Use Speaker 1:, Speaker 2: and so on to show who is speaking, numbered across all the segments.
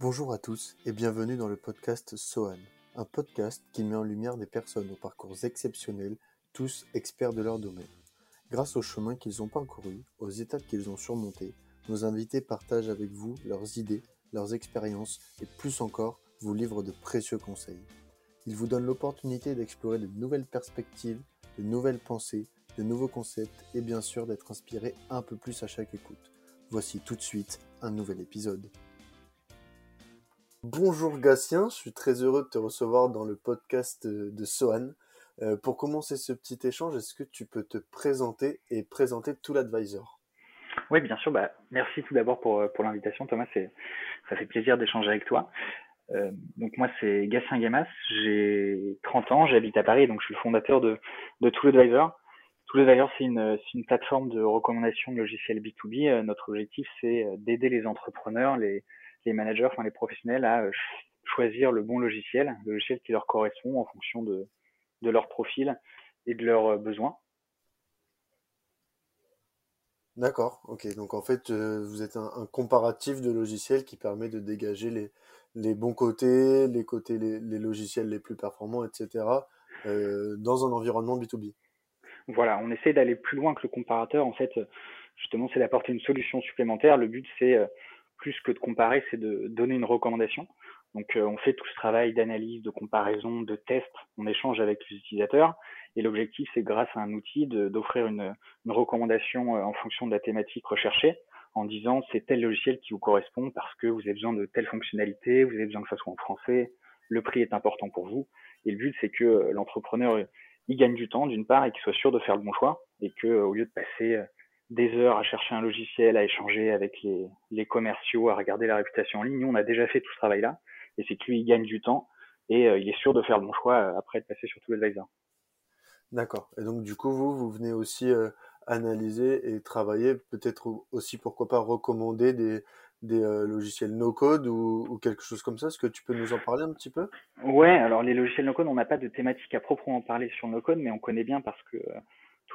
Speaker 1: Bonjour à tous et bienvenue dans le podcast SOAN, un podcast qui met en lumière des personnes aux parcours exceptionnels, tous experts de leur domaine. Grâce au chemin qu'ils ont parcouru, aux étapes qu'ils ont surmontées, nos invités partagent avec vous leurs idées, leurs expériences et plus encore vous livrent de précieux conseils. Ils vous donnent l'opportunité d'explorer de nouvelles perspectives, de nouvelles pensées, de nouveaux concepts et bien sûr d'être inspiré un peu plus à chaque écoute. Voici tout de suite un nouvel épisode. Bonjour Gatien, je suis très heureux de te recevoir dans le podcast de Sohan. Euh, pour commencer ce petit échange, est-ce que tu peux te présenter et présenter tout l'advisor?
Speaker 2: Oui, bien sûr. Bah, merci tout d'abord pour, pour l'invitation, Thomas. Ça fait plaisir d'échanger avec toi. Euh, donc moi, c'est Gatien Gamas. J'ai 30 ans, j'habite à Paris, donc je suis le fondateur de, de. Tout l'advisor, c'est une, plateforme de recommandation de logiciels B2B. Euh, notre objectif, c'est d'aider les entrepreneurs, les les managers, enfin les professionnels à euh, choisir le bon logiciel, le logiciel qui leur correspond en fonction de, de leur profil et de leurs euh, besoins.
Speaker 1: D'accord, ok. Donc en fait, euh, vous êtes un, comparatif de logiciels qui permet de dégager les, les bons côtés, les côtés, les, logiciels les plus performants, etc. dans un environnement B2B.
Speaker 2: Voilà, on essaie d'aller plus loin que le comparateur. En fait, justement, c'est d'apporter une solution supplémentaire. Le but, c'est plus que de comparer, c'est de donner une recommandation. Donc, euh, on fait tout ce travail d'analyse, de comparaison, de test, on échange avec les utilisateurs. Et l'objectif, c'est grâce à un outil d'offrir une, recommandation euh, en fonction de la thématique recherchée, en disant c'est tel logiciel qui vous correspond parce que vous avez besoin de telle fonctionnalité, vous avez besoin que ça soit en français, le prix est important pour vous. Et le but, c'est que euh, l'entrepreneur, il gagne du temps d'une part et qu'il soit sûr de faire le bon choix et que au lieu de passer des heures à chercher un logiciel, à échanger avec les, les, commerciaux, à regarder la réputation en ligne. Nous, on a déjà fait tout ce travail-là, et c'est que lui, il gagne du temps, et euh, il est sûr de faire le bon choix euh, après de passer sur tout l'advisor.
Speaker 1: D'accord. Et donc, du coup, vous, vous venez aussi euh, analyser et travailler, peut-être aussi, pourquoi pas, recommander des, des logiciels no-code ou, ou, quelque chose comme ça? Est-ce que tu peux nous en parler un petit peu?
Speaker 2: Ouais, alors les logiciels no-code, on n'a pas de thématique à proprement parler sur no-code, mais on connaît bien parce que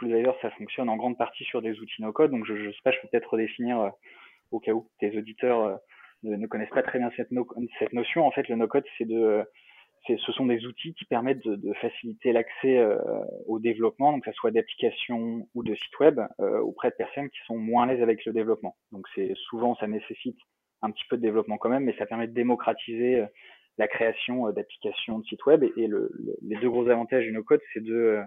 Speaker 2: tous les ça fonctionne en grande partie sur des outils no-code. Donc, je ne sais pas, je peux peut-être redéfinir euh, au cas où tes auditeurs euh, ne, connaissent pas très bien cette, notion. En fait, le no-code, c'est de, ce sont des outils qui permettent de, faciliter l'accès euh, au développement, donc que ce soit d'applications ou de sites web, auprès de personnes qui sont moins à l'aise avec le développement. Donc, c'est souvent, ça nécessite un petit peu de développement quand même, mais ça permet de démocratiser la création d'applications de sites web. Et, le, les deux gros avantages du no-code, c'est de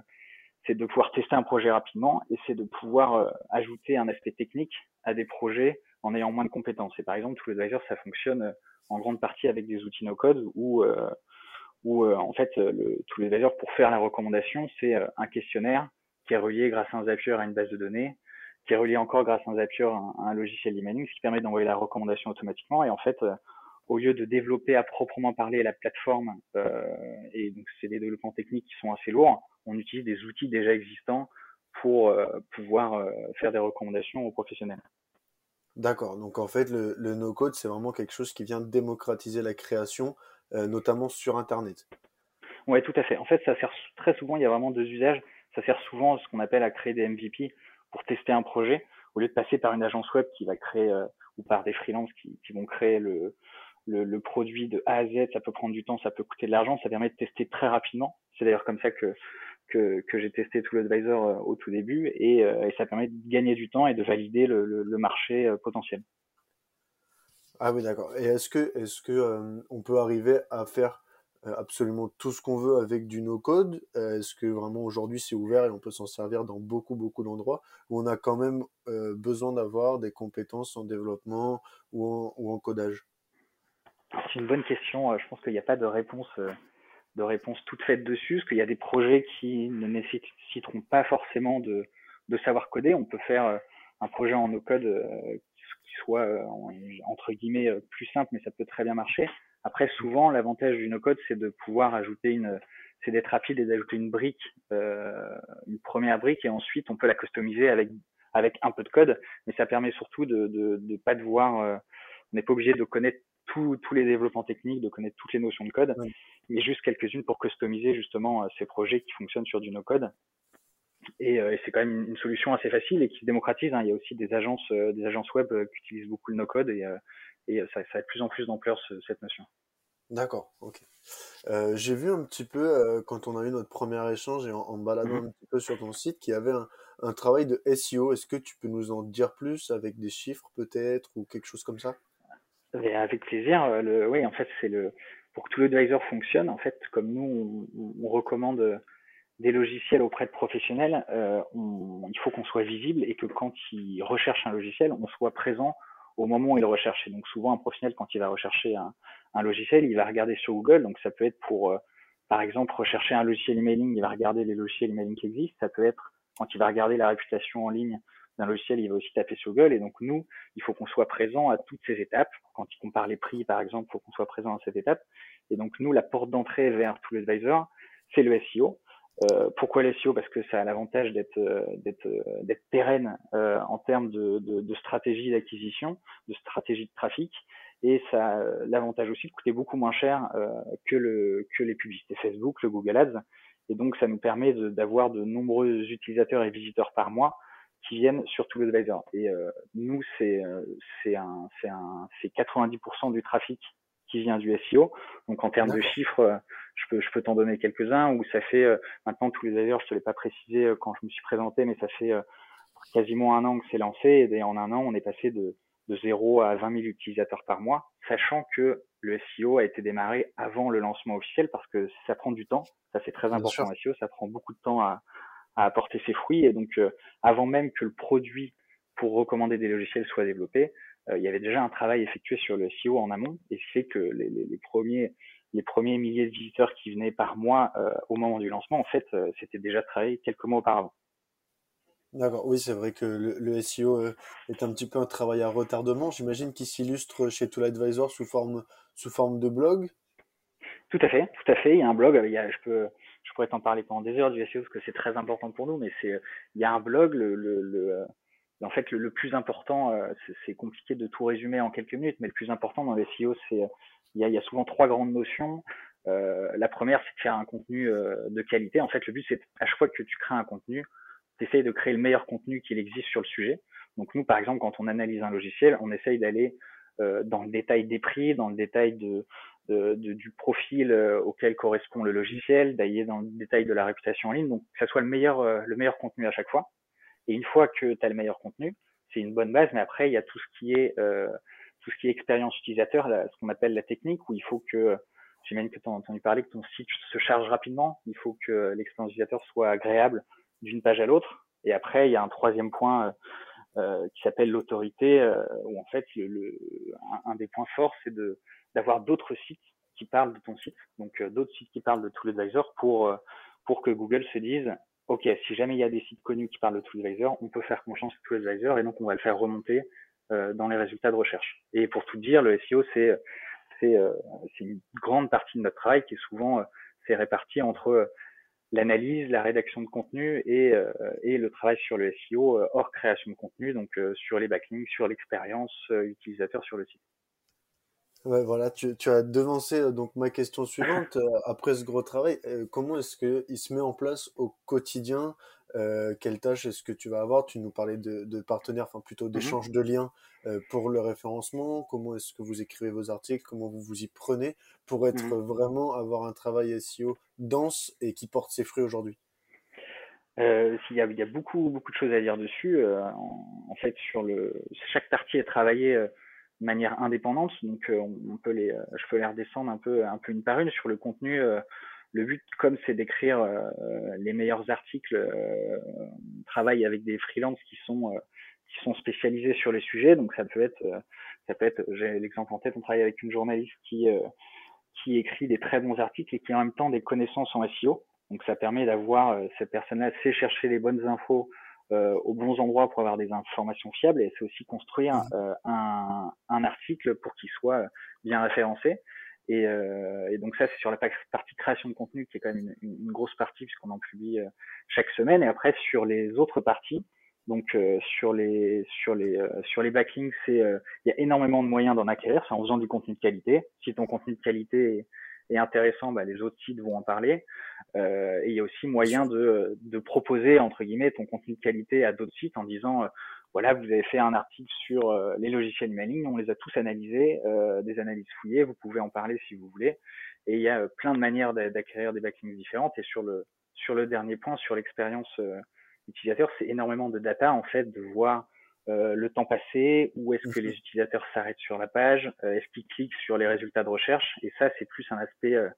Speaker 2: c'est de pouvoir tester un projet rapidement et c'est de pouvoir euh, ajouter un aspect technique à des projets en ayant moins de compétences. Et par exemple, tous les advisors, ça fonctionne euh, en grande partie avec des outils no-code où, euh, où en fait, tous les advisors, pour faire la recommandation, c'est un questionnaire qui est relié grâce à un Zapier à une base de données, qui est relié encore grâce à un Zapier à un, logiciel d'emailing, ce qui permet d'envoyer la recommandation automatiquement. Et en fait, au lieu de développer à proprement parler la plateforme, euh, et donc c'est des développements techniques qui sont assez lourds, on utilise des outils déjà existants pour euh, pouvoir euh, faire des recommandations aux professionnels.
Speaker 1: D'accord, donc en fait le, le no-code c'est vraiment quelque chose qui vient démocratiser la création, notamment sur Internet.
Speaker 2: Oui, tout à fait. En fait, ça sert très souvent, il y a vraiment deux usages. Ça sert souvent à ce qu'on appelle à créer des MVP pour tester un projet, au lieu de passer par une agence web qui va créer, ou par des freelances qui, qui vont créer le, le, le, produit de A à Z, ça peut prendre du temps, ça peut coûter de l'argent, ça permet de tester très rapidement. C'est d'ailleurs comme ça que, que, que j'ai testé tout l'advisor euh, au tout début et, euh, et, ça permet de gagner du temps et de valider le, le, le marché euh, potentiel.
Speaker 1: Ah oui, d'accord. Et est-ce que, est-ce que on peut arriver à faire absolument tout ce qu'on veut avec du no-code? Est-ce que vraiment aujourd'hui c'est ouvert et on peut s'en servir dans beaucoup beaucoup d'endroits? Où on a quand même besoin d'avoir des compétences en développement ou en, ou en codage?
Speaker 2: C'est une bonne question. Je pense qu'il n'y a pas de réponse, de réponse toute faite dessus, parce qu'il y a des projets qui ne nécessiteront pas forcément de, de savoir coder. On peut faire euh, un projet en no-code qui soit entre guillemets plus simple, mais ça peut très bien marcher. Après, souvent, l'avantage du no-code, c'est de pouvoir ajouter une, c'est d'être rapide et d'ajouter une brique, euh, une première brique, et ensuite on peut la customiser avec avec un peu de code, mais ça permet surtout de de, de pas devoir, euh, on n'est pas obligé de connaître tous les développements techniques, de connaître toutes les notions de code, mais juste quelques-unes pour customiser justement euh, ces projets qui fonctionnent sur du no-code. Et, euh, et c'est quand même une, solution assez facile et qui se démocratise. Hein. Il y a aussi des agences, euh, des agences web qui utilisent beaucoup le no-code et, et ça, ça a de plus en plus d'ampleur cette notion.
Speaker 1: D'accord, ok. Euh, j'ai vu un petit peu, euh, quand on a eu notre premier échange et en, en baladant
Speaker 2: Mhm.
Speaker 1: un petit peu sur ton site, qu'il y avait un, un travail de SEO. Est-ce que tu peux nous en dire plus avec des chiffres peut-être ou quelque chose comme ça?
Speaker 2: Avec plaisir. euh, Le, oui, en fait, c'est le pour que tout l'advisor fonctionne. En fait, comme nous, on, recommande euh, des logiciels auprès de professionnels, euh, on- il faut qu'on soit visible et que quand ils recherchent un logiciel, on soit présent au moment où ils le recherchent. Et donc souvent, un professionnel, quand il va rechercher un, logiciel, il va regarder sur Google. Donc ça peut être pour, par exemple, rechercher un logiciel emailing, il va regarder les logiciels emailing qui existent. Ça peut être quand il va regarder la réputation en ligne d'un logiciel, il va aussi taper sur Google. Et donc nous, il faut qu'on soit présent à toutes ces étapes. Quand il compare les prix, par exemple, il faut qu'on soit présent à cette étape. Et donc nous, la porte d'entrée vers tous les advisors, c'est le SEO. Euh, pourquoi le SEO Parce que ça a l'avantage d'être euh, d'être euh, d'être pérenne en termes de, stratégie d'acquisition, de stratégie de trafic, et ça a l'avantage aussi de coûter beaucoup moins cher que le que les publicités Facebook, le Google Ads, et donc ça nous permet d'avoir de, nombreux utilisateurs et visiteurs par mois qui viennent sur tout l'advisor. Et euh, nous, c'est euh, c'est un c'est un c'est 90% du trafic qui vient du SEO. Donc en termes de chiffres, euh, je peux je peux t'en donner quelques-uns où ça fait euh, maintenant tous les advisors, je te l'ai pas précisé quand je me suis présenté, mais ça fait euh, quasiment un an que c'est lancé et en un an, on est passé de de 0 à 20 000 utilisateurs par mois, sachant que le SEO a été démarré avant le lancement officiel parce que ça prend du temps. Ça c'est très
Speaker 1: Bien
Speaker 2: important
Speaker 1: sûr.
Speaker 2: SEO, ça prend beaucoup de temps à, à apporter ses fruits et donc euh, avant même que le produit pour recommander des logiciels soit développé, euh, il y avait déjà un travail effectué sur le SEO en amont et ce qui fait que les, les, les premiers les premiers milliers de visiteurs qui venaient par mois euh, au moment du lancement, en fait, c'était déjà travaillé quelques mois auparavant.
Speaker 1: D'accord. Oui, c'est vrai que le, le SEO est un petit peu un travail à retardement. J'imagine qu'il s'illustre chez Tool Advisor sous forme, sous forme de blog.
Speaker 2: Tout à fait, tout à fait. Il y a un blog. Il y a, je peux, je pourrais t'en parler pendant des heures du SEO parce que c'est très important pour nous. Mais c'est, il y a un blog. Le, le, le en fait, le, plus important, euh, c'est compliqué de tout résumer en quelques minutes, mais le plus important dans le SEO, c'est, il y a, y a souvent trois grandes notions. Euh, la première, c'est de faire un contenu euh, de qualité. En fait, le but, c'est à chaque fois que tu crées un contenu, tu essayes de créer le meilleur contenu qu'il existe sur le sujet. Donc nous, par exemple, quand on analyse un logiciel, on essaye d'aller euh, dans le détail des prix, dans le détail de, de, de du profil euh, auquel correspond le logiciel, d'aller dans le détail de la réputation en ligne, donc que ça soit le meilleur, euh, le meilleur contenu à chaque fois. Et une fois que tu as le meilleur contenu, c'est une bonne base, mais après, il y a tout ce qui est, euh, tout ce qui est expérience utilisateur, là, ce qu'on appelle la technique, où il faut que, j'imagine que tu as entendu parler, que ton site se charge rapidement, il faut que l'expérience utilisateur soit agréable d'une page à l'autre. Et après, il y a un troisième point euh, qui s'appelle l'autorité, euh, où en fait, le, le, un, des points forts, c'est de d'avoir d'autres sites qui parlent de ton site, donc euh, d'autres sites qui parlent de ToolAdvisor pour euh, pour que Google se dise ok, si jamais il y a des sites connus qui parlent de ToolAdvisor, on peut faire confiance à ToolAdvisor et donc on va le faire remonter euh, dans les résultats de recherche. Et pour tout dire, le SEO c'est une grande partie de notre travail qui est souvent c'est réparti entre l'analyse, la rédaction de contenu et, et le travail sur le SEO hors création de contenu, donc sur les backlinks, sur l'expérience utilisateur sur le site.
Speaker 1: Ouais, voilà, tu, tu as devancé euh, donc ma question suivante. Euh, après ce gros travail, euh, comment est-ce que il se met en place au quotidien euh, Quelles tâches est-ce que tu vas avoir? Tu nous parlais de, de partenaires, enfin plutôt d'échange mm -hmm. de liens euh, pour le référencement. Comment est-ce que vous écrivez vos articles? Comment vous vous y prenez pour être mm -hmm. vraiment avoir un travail SEO dense et qui porte ses fruits aujourd'hui?
Speaker 2: Euh, il, y a, il y a beaucoup beaucoup de choses à dire dessus. En, en, fait, sur le chaque partie est travaillée de manière indépendante, donc euh, on peut les, je peux les redescendre un peu un peu une par une sur le contenu. Euh, le but, comme c'est d'écrire euh, les meilleurs articles, on travaille avec des freelances qui sont qui sont spécialisés sur les sujets. Donc ça peut être ça peut être, j'ai l'exemple en tête, on travaille avec une journaliste qui qui écrit des très bons articles et qui en même temps des connaissances en SEO. Donc ça permet d'avoir euh, cette personne-là sait chercher les bonnes infos euh, aux bons endroits pour avoir des informations fiables et c'est aussi construire euh, un, un, article pour qu'il soit bien référencé. Et, et donc ça c'est sur la partie création de contenu qui est quand même une, une grosse partie puisqu'on en publie chaque semaine. Et après sur les autres parties, donc sur les sur les sur les backlinks, c'est il y a énormément de moyens d'en acquérir, c'est en faisant du contenu de qualité. Si ton contenu de qualité est, intéressant, bah, les autres sites vont en parler. Euh, et il y a aussi moyen de, de proposer entre guillemets ton contenu de qualité à d'autres sites en disant euh, voilà, vous avez fait un article sur les logiciels emailing, on les a tous analysés, des analyses fouillées, vous pouvez en parler si vous voulez. Et il y a plein de manières d'acquérir des backlinks différentes. Et sur le sur le dernier point, sur l'expérience utilisateur, c'est énormément de data en fait, de voir euh, le temps passé, où est-ce que mhm. les utilisateurs s'arrêtent sur la page, euh, est-ce qu'ils cliquent sur les résultats de recherche? Et ça, c'est plus un aspect, euh,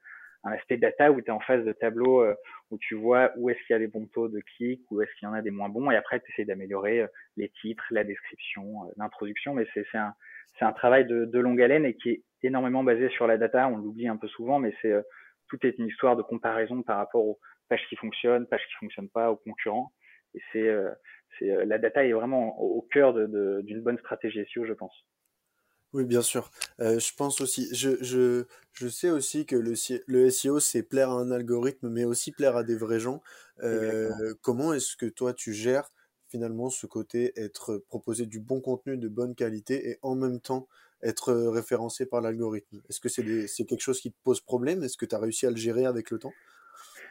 Speaker 2: un aspect data où tu es en phase de tableau où tu vois où est-ce qu'il y a des bons taux de clics, où est-ce qu'il y en a des moins bons. Et après, tu essaies d'améliorer les titres, la description, l'introduction. Mais c'est un, un travail de, de, longue haleine et qui est énormément basé sur la data. On l'oublie un peu souvent, mais c'est tout est une histoire de comparaison par rapport aux pages qui fonctionnent, pages qui fonctionnent pas, aux concurrents. Et c'est euh, la data est vraiment au, cœur d'une bonne stratégie SEO, je pense.
Speaker 1: Oui, bien sûr. Euh, je pense aussi, je, je, je, sais aussi que le, le SEO, c'est plaire à un algorithme, mais aussi plaire à des vrais gens. Euh, comment est-ce que toi, tu gères finalement ce côté être proposé du bon contenu de bonne qualité et en même temps être référencé par l'algorithme? Est-ce que c'est quelque chose qui te pose problème? Est-ce que tu as réussi à le gérer avec le temps?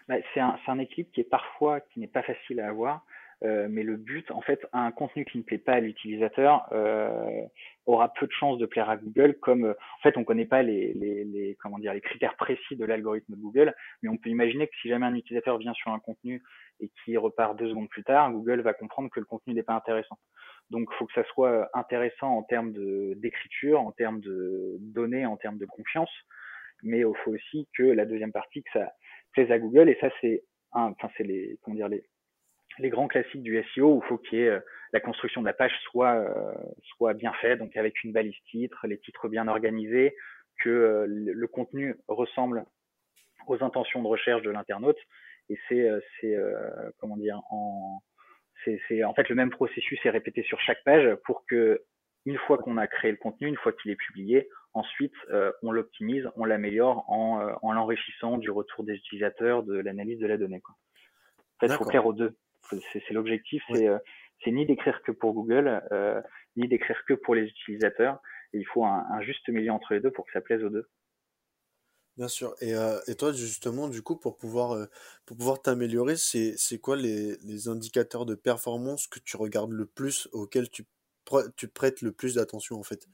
Speaker 2: Bah, C'est un, un, équilibre qui est parfois qui n'est pas facile à avoir. Euh, mais le but, en fait, un contenu qui ne plaît pas à l'utilisateur euh, aura peu de chances de plaire à Google. Comme, euh, en fait, on ne connaît pas les, les, les, comment dire, les critères précis de l'algorithme de Google, mais on peut imaginer que si jamais un utilisateur vient sur un contenu et qui repart deux secondes plus tard, Google va comprendre que le contenu n'est pas intéressant. Donc, il faut que ça soit intéressant en termes d'écriture, en termes de données, en termes de confiance, mais il faut aussi que la deuxième partie, que ça plaise à Google. Et ça, c'est enfin, c'est les, comment dire, les, les grands classiques du SEO où il faut qu'il y ait euh, la construction de la page soit euh, soit bien faite, donc avec une balise titre, les titres bien organisés, que euh, le contenu ressemble aux intentions de recherche de l'internaute. Et c'est c'est comment dire en c'est en fait le même processus est répété sur chaque page pour que une fois qu'on a créé le contenu, une fois qu'il est publié, ensuite on l'optimise, on l'améliore en, en l'enrichissant du retour des utilisateurs, de l'analyse de la donnée. Quoi. En fait, il faut faire aux deux. C'est l'objectif, euh, c'est ni d'écrire que pour Google, euh, ni d'écrire que pour les utilisateurs. Et il faut un, juste milieu entre les deux pour que ça plaise aux deux.
Speaker 1: Bien sûr. Et, euh, et toi, justement, du coup, pour pouvoir, pour pouvoir t'améliorer, c'est, c'est quoi les, les indicateurs de performance que tu regardes le plus, auxquels tu, tu prêtes le plus d'attention, en fait?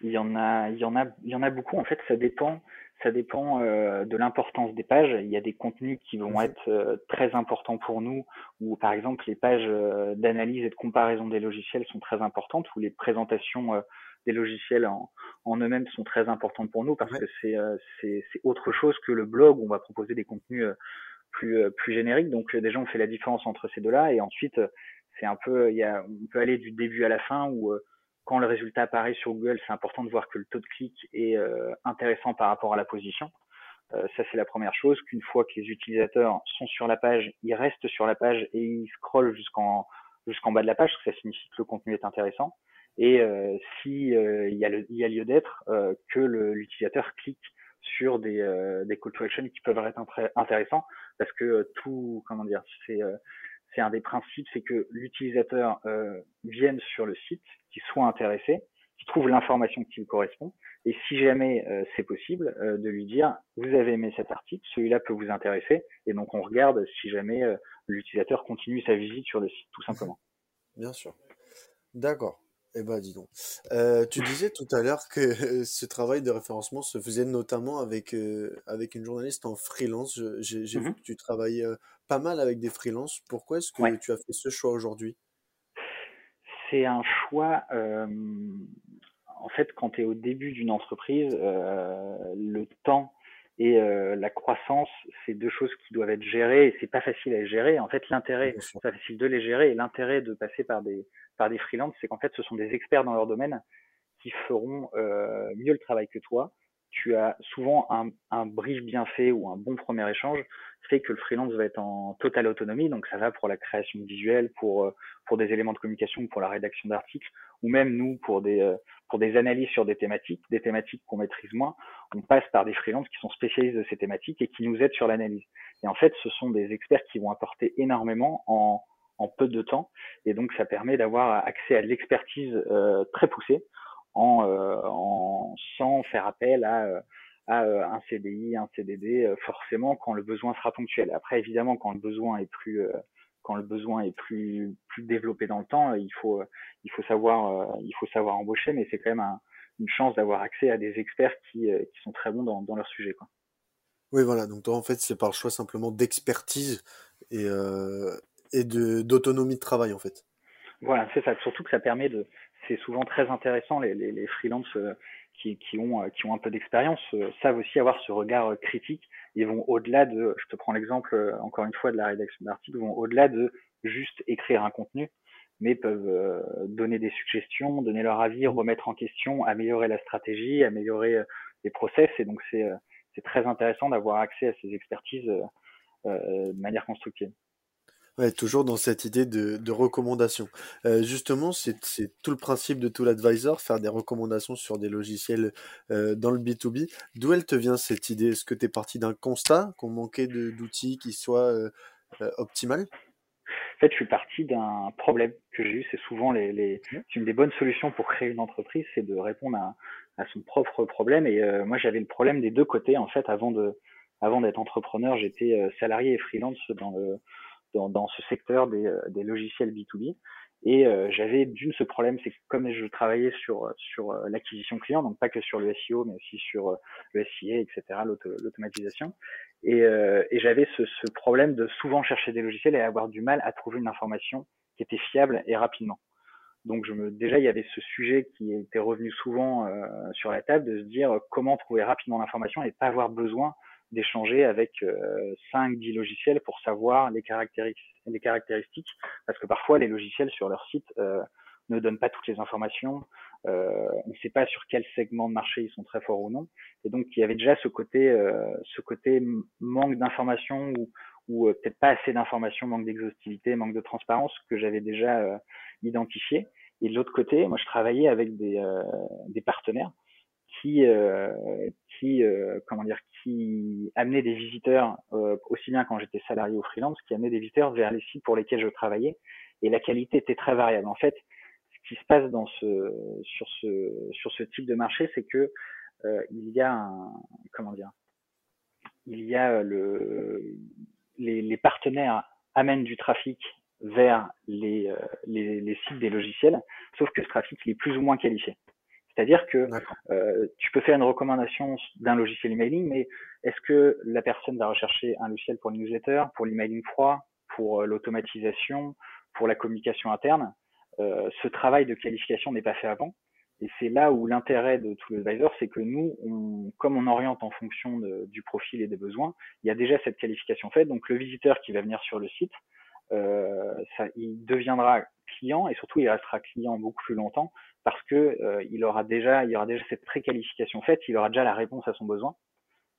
Speaker 2: Il y en a, il y en a, il y en a beaucoup. En fait, ça dépend ça dépend euh, de l'importance des pages. Il y a des contenus qui vont être euh, très importants pour nous, ou par exemple les pages euh, d'analyse et de comparaison des logiciels sont très importantes, ou les présentations des logiciels en, en eux-mêmes sont très importantes pour nous parce que c'est c'est autre chose que le blog où on va proposer des contenus plus plus génériques. Donc déjà on fait la différence entre ces deux-là, et ensuite c'est un peu, il y a, on peut aller du début à la fin où quand le résultat apparaît sur Google, c'est important de voir que le taux de clic est euh, intéressant par rapport à la position. Euh, ça, c'est la première chose. Qu'une fois que les utilisateurs sont sur la page, ils restent sur la page et ils scrollent jusqu'en jusqu'en bas de la page, que ça signifie que le contenu est intéressant. Et euh, si il y, a le, y a lieu d'être, que l'utilisateur clique sur des, des call to action qui peuvent être intéressants, parce que tout, comment dire, c'est c'est un des principes, c'est que l'utilisateur euh, vienne sur le site, qu'il soit intéressé, qu'il trouve l'information qui lui correspond, et si jamais euh, c'est possible, euh, de lui dire vous avez aimé cet article, celui-là peut vous intéresser, et donc on regarde si jamais euh, l'utilisateur continue sa visite sur le site, tout simplement.
Speaker 1: Bien sûr. D'accord. Eh ben, dis donc. Euh, tu disais tout à l'heure que ce travail de référencement se faisait notamment avec, euh, avec une journaliste en freelance. J'ai vu mmh que tu travaillais euh, pas mal avec des freelances. Pourquoi est-ce que tu as fait ce choix aujourd'hui?
Speaker 2: C'est un choix. en fait, quand tu es au début d'une entreprise, le temps et la croissance, c'est deux choses qui doivent être gérées et c'est pas facile à gérer. En fait, l'intérêt, c'est pas facile de les gérer et l'intérêt de passer par des par des freelances, c'est qu'en fait, ce sont des experts dans leur domaine qui feront euh, mieux le travail que toi. Tu as souvent un, un brief bien fait ou un bon premier échange fait que le freelance va être en totale autonomie. Donc ça va pour la création visuelle, pour euh, des éléments de communication, pour la rédaction d'articles, ou même nous pour des euh, pour des analyses sur des thématiques, des thématiques qu'on maîtrise moins. On passe par des freelances qui sont spécialistes de ces thématiques et qui nous aident sur l'analyse. Et en fait, ce sont des experts qui vont apporter énormément en en peu de temps. Et donc, ça permet d'avoir accès à de l'expertise euh, très poussée en, euh, en, sans faire appel à, euh, à un CDI, un CDD, forcément quand le besoin sera ponctuel. Après, évidemment, quand le besoin est plus quand le besoin est plus plus développé dans le temps, il faut il faut savoir il faut savoir embaucher, mais c'est quand même une chance d'avoir accès à des experts qui qui sont très bons dans, dans leur sujet quoi.
Speaker 1: Oui voilà, donc toi en fait c'est par le choix simplement d'expertise et et de d'autonomie de travail en fait.
Speaker 2: Voilà, c'est ça. Surtout que ça permet de, c'est souvent très intéressant les les, les freelances qui, qui, ont, euh, qui ont un peu d'expérience euh, savent aussi avoir ce regard euh, critique et vont au-delà de, je te prends l'exemple encore une fois de la rédaction d'articles, vont au-delà de juste écrire un contenu, mais peuvent donner des suggestions, donner leur avis, remettre en question, améliorer la stratégie, améliorer les process. Et donc c'est très intéressant d'avoir accès à ces expertises de manière constructive.
Speaker 1: Ouais, toujours dans cette idée de, de recommandation. Euh, justement, c'est tout le principe de Tool Advisor, faire des recommandations sur des logiciels euh, dans le B2B. D'où elle te vient cette idée? Est-ce que tu es parti d'un constat qu'on manquait d'outils qui soient euh, euh optimales?
Speaker 2: En fait, je suis parti d'un problème que j'ai eu. C'est souvent les, les... Mmh. une des bonnes solutions pour créer une entreprise, c'est de répondre à, à, son propre problème. Et euh, moi, j'avais le problème des deux côtés. En fait, avant de avant d'être entrepreneur, j'étais salarié et freelance dans le dans, dans ce secteur des, euh, des logiciels B2B. Et euh, j'avais d'une ce problème, c'est que comme je travaillais sur sur euh, l'acquisition client, donc pas que sur le SEO, mais aussi sur le SIA, etc., l'automatisation. Et, et j'avais ce, ce, problème de souvent chercher des logiciels et avoir du mal à trouver une information qui était fiable et rapidement. Donc je me, déjà il y avait ce sujet qui était revenu souvent euh, sur la table de se dire comment trouver rapidement l'information et pas avoir besoin d'échanger avec euh, 5-10 logiciels pour savoir les caractéristiques, les caractéristiques, parce que parfois les logiciels sur leur site euh, ne donnent pas toutes les informations, euh, on ne sait pas sur quel segment de marché ils sont très forts ou non, et donc il y avait déjà ce côté, euh, ce côté manque d'informations ou, ou euh, peut-être pas assez d'informations, manque d'exhaustivité, manque de transparence que j'avais déjà identifié. Et de l'autre côté, moi je travaillais avec des, des partenaires qui euh, qui euh, comment dire qui amenait des visiteurs euh, aussi bien quand j'étais salarié ou freelance qui amenait des visiteurs vers les sites pour lesquels je travaillais. Et la qualité était très variable. En fait ce qui se passe dans ce sur ce sur ce type de marché c'est que il y a un comment dire il y a le les, les partenaires amènent du trafic vers les, les, les sites des logiciels sauf que ce trafic il est plus ou moins qualifié c'est-à-dire que euh, tu peux faire une recommandation d'un logiciel emailing, mais est-ce que la personne va rechercher un logiciel pour le newsletter, pour l'emailing froid, pour euh, l'automatisation, pour la communication interne euh, Ce travail de qualification n'est pas fait avant. Et c'est là où l'intérêt de tout advisor, c'est que nous, on, comme on oriente en fonction de, du profil et des besoins, il y a déjà cette qualification faite. Donc le visiteur qui va venir sur le site, euh, ça, il deviendra client et surtout il restera client beaucoup plus longtemps parce que euh, il aura déjà, il aura déjà cette préqualification faite, il aura déjà la réponse à son besoin.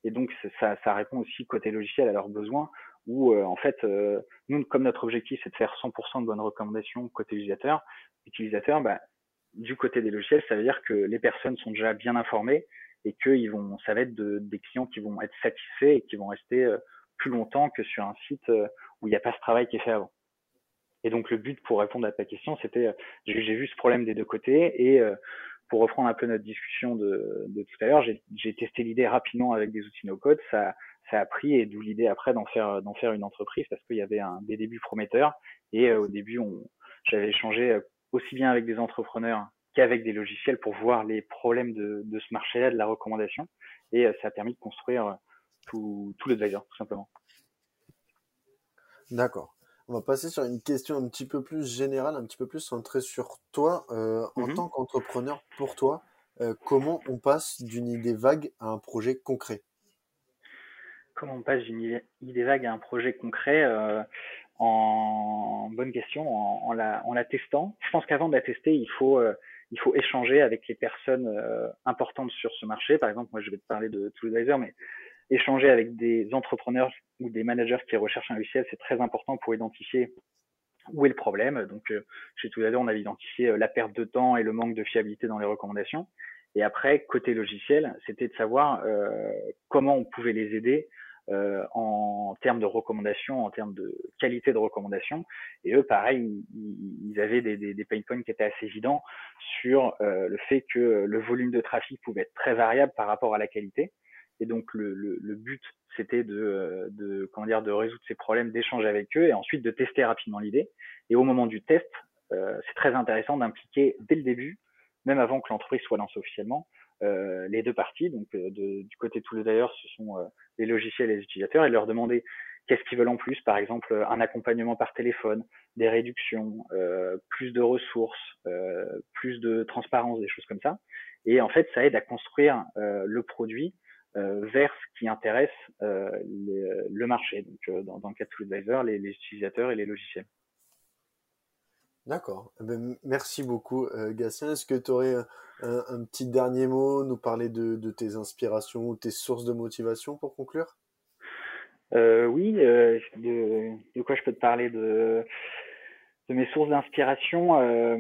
Speaker 2: Et donc ça, répond aussi côté logiciel à leurs besoins, où euh, en fait, euh, nous, comme notre objectif c'est de faire 100% de bonnes recommandations côté utilisateur, utilisateur, bah, du côté des logiciels, ça veut dire que les personnes sont déjà bien informées et que ils vont, ça va être de, des clients qui vont être satisfaits et qui vont rester plus longtemps que sur un site où il n'y a pas ce travail qui est fait avant. Et donc le but pour répondre à ta question, c'était euh, j'ai vu ce problème des deux côtés et euh, pour reprendre un peu notre discussion de, de tout à l'heure, j'ai testé l'idée rapidement avec des outils no-code. Ça, ça a pris et d'où l'idée après d'en faire d'en faire une entreprise parce qu'il y avait un, des débuts prometteurs et euh, au début j'avais échangé aussi bien avec des entrepreneurs qu'avec des logiciels pour voir les problèmes de, de ce marché-là, de la recommandation et ça a permis de construire tout, tout le driver tout simplement.
Speaker 1: D'accord. On va passer sur une question un petit peu plus générale, un petit peu plus centrée sur toi. Euh, en mmh tant qu'entrepreneur, pour toi, euh, comment on passe d'une idée vague à un projet concret?
Speaker 2: Comment on passe d'une idée vague à un projet concret euh, en bonne question, en, la, en, la, testant. Je pense qu'avant de la tester, il faut, il faut échanger avec les personnes importantes sur ce marché. Par exemple, moi, je vais te parler de ToolAdvisor, mais échanger avec des entrepreneurs ou des managers qui recherchent un logiciel, c'est très important pour identifier où est le problème. Donc, euh, chez tout on avait identifié euh, la perte de temps et le manque de fiabilité dans les recommandations. Et après, côté logiciel, c'était de savoir euh, comment on pouvait les aider euh, en termes de recommandations, en termes de qualité de recommandation. Et eux, pareil, ils, ils avaient des, des, des, pain points qui étaient assez évidents sur euh, le fait que le volume de trafic pouvait être très variable par rapport à la qualité Et donc le, le, but, c'était de, de, comment dire, de résoudre ces problèmes, d'échanger avec eux et ensuite de tester rapidement l'idée. Et au moment du test, c'est très intéressant d'impliquer dès le début, même avant que l'entreprise soit lancée officiellement, euh, les deux parties. Donc de, du côté tous les d'ailleurs, ce sont les logiciels et les utilisateurs et leur demander qu'est-ce qu'ils veulent en plus, par exemple un accompagnement par téléphone, des réductions, euh, plus de ressources, euh, plus de transparence, des choses comme ça. Et en fait, ça aide à construire euh, le produit euh, vers ce qui intéresse euh, le marché. Donc, dans, dans, le cas de ToolAdvisor, les, les utilisateurs et les logiciels.
Speaker 1: D'accord. Eh ben, merci beaucoup, euh, Gatien. Est-ce que tu aurais un, un, petit dernier mot, nous parler de, de, tes inspirations ou tes sources de motivation pour conclure?
Speaker 2: Euh, Oui, euh, de, de, quoi je peux te parler de, de mes sources d'inspiration. Euh,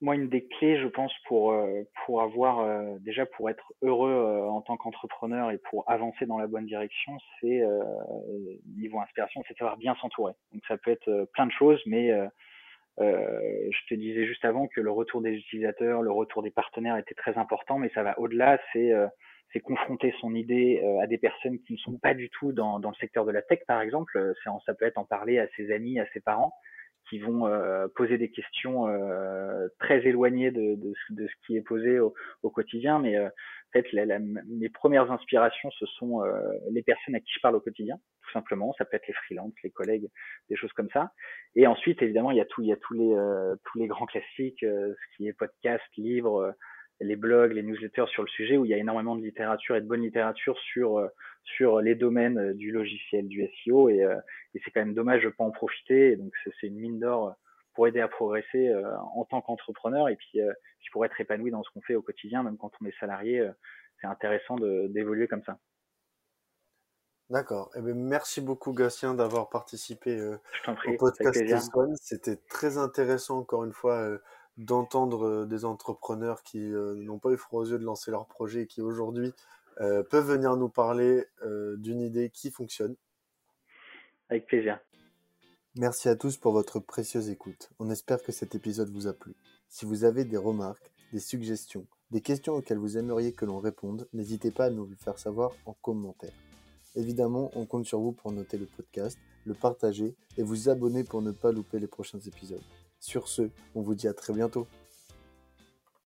Speaker 2: moi, une des clés, je pense, pour euh, pour avoir euh, déjà pour être heureux euh, en tant qu'entrepreneur et pour avancer dans la bonne direction, c'est niveau inspiration, c'est de savoir bien s'entourer. Donc ça peut être plein de choses, mais je te disais juste avant que le retour des utilisateurs, le retour des partenaires était très important, mais ça va au-delà. C'est c'est confronter son idée à des personnes qui ne sont pas du tout dans, dans le secteur de la tech, par exemple. Ça peut être en parler à ses amis, à ses parents qui vont euh, poser des questions euh, très éloignées de, de, de, ce qui est posé au, au quotidien. Mais euh, en fait, la, la, mes premières inspirations, ce sont les personnes à qui je parle au quotidien, tout simplement. Ça peut être les freelances, les collègues, des choses comme ça. Et ensuite, évidemment, il y a tout, il y a tous les tous les grands classiques, ce qui est podcast, livres les blogs, les newsletters sur le sujet où il y a énormément de littérature et de bonne littérature sur euh, sur les domaines euh, du logiciel, du SEO et, euh, et c'est quand même dommage de pas en profiter. Et donc c'est une mine d'or pour aider à progresser en tant qu'entrepreneur et puis, puis pour être épanoui dans ce qu'on fait au quotidien, même quand on est salarié, c'est intéressant d'évoluer comme ça.
Speaker 1: D'accord. Eh bien, merci beaucoup, Gatien, d'avoir participé euh, au podcast C'était très intéressant, encore une fois, d'entendre euh, des entrepreneurs qui euh, n'ont pas eu froid aux yeux de lancer leur projet et qui aujourd'hui euh, peuvent venir nous parler d'une idée qui fonctionne.
Speaker 2: Avec plaisir.
Speaker 1: Merci à tous pour votre précieuse écoute. On espère que cet épisode vous a plu. Si vous avez des remarques, des suggestions, des questions auxquelles vous aimeriez que l'on réponde, n'hésitez pas à nous le faire savoir en commentaire. Évidemment, on compte sur vous pour noter le podcast, le partager et vous abonner pour ne pas louper les prochains épisodes. Sur ce, on vous dit à très bientôt.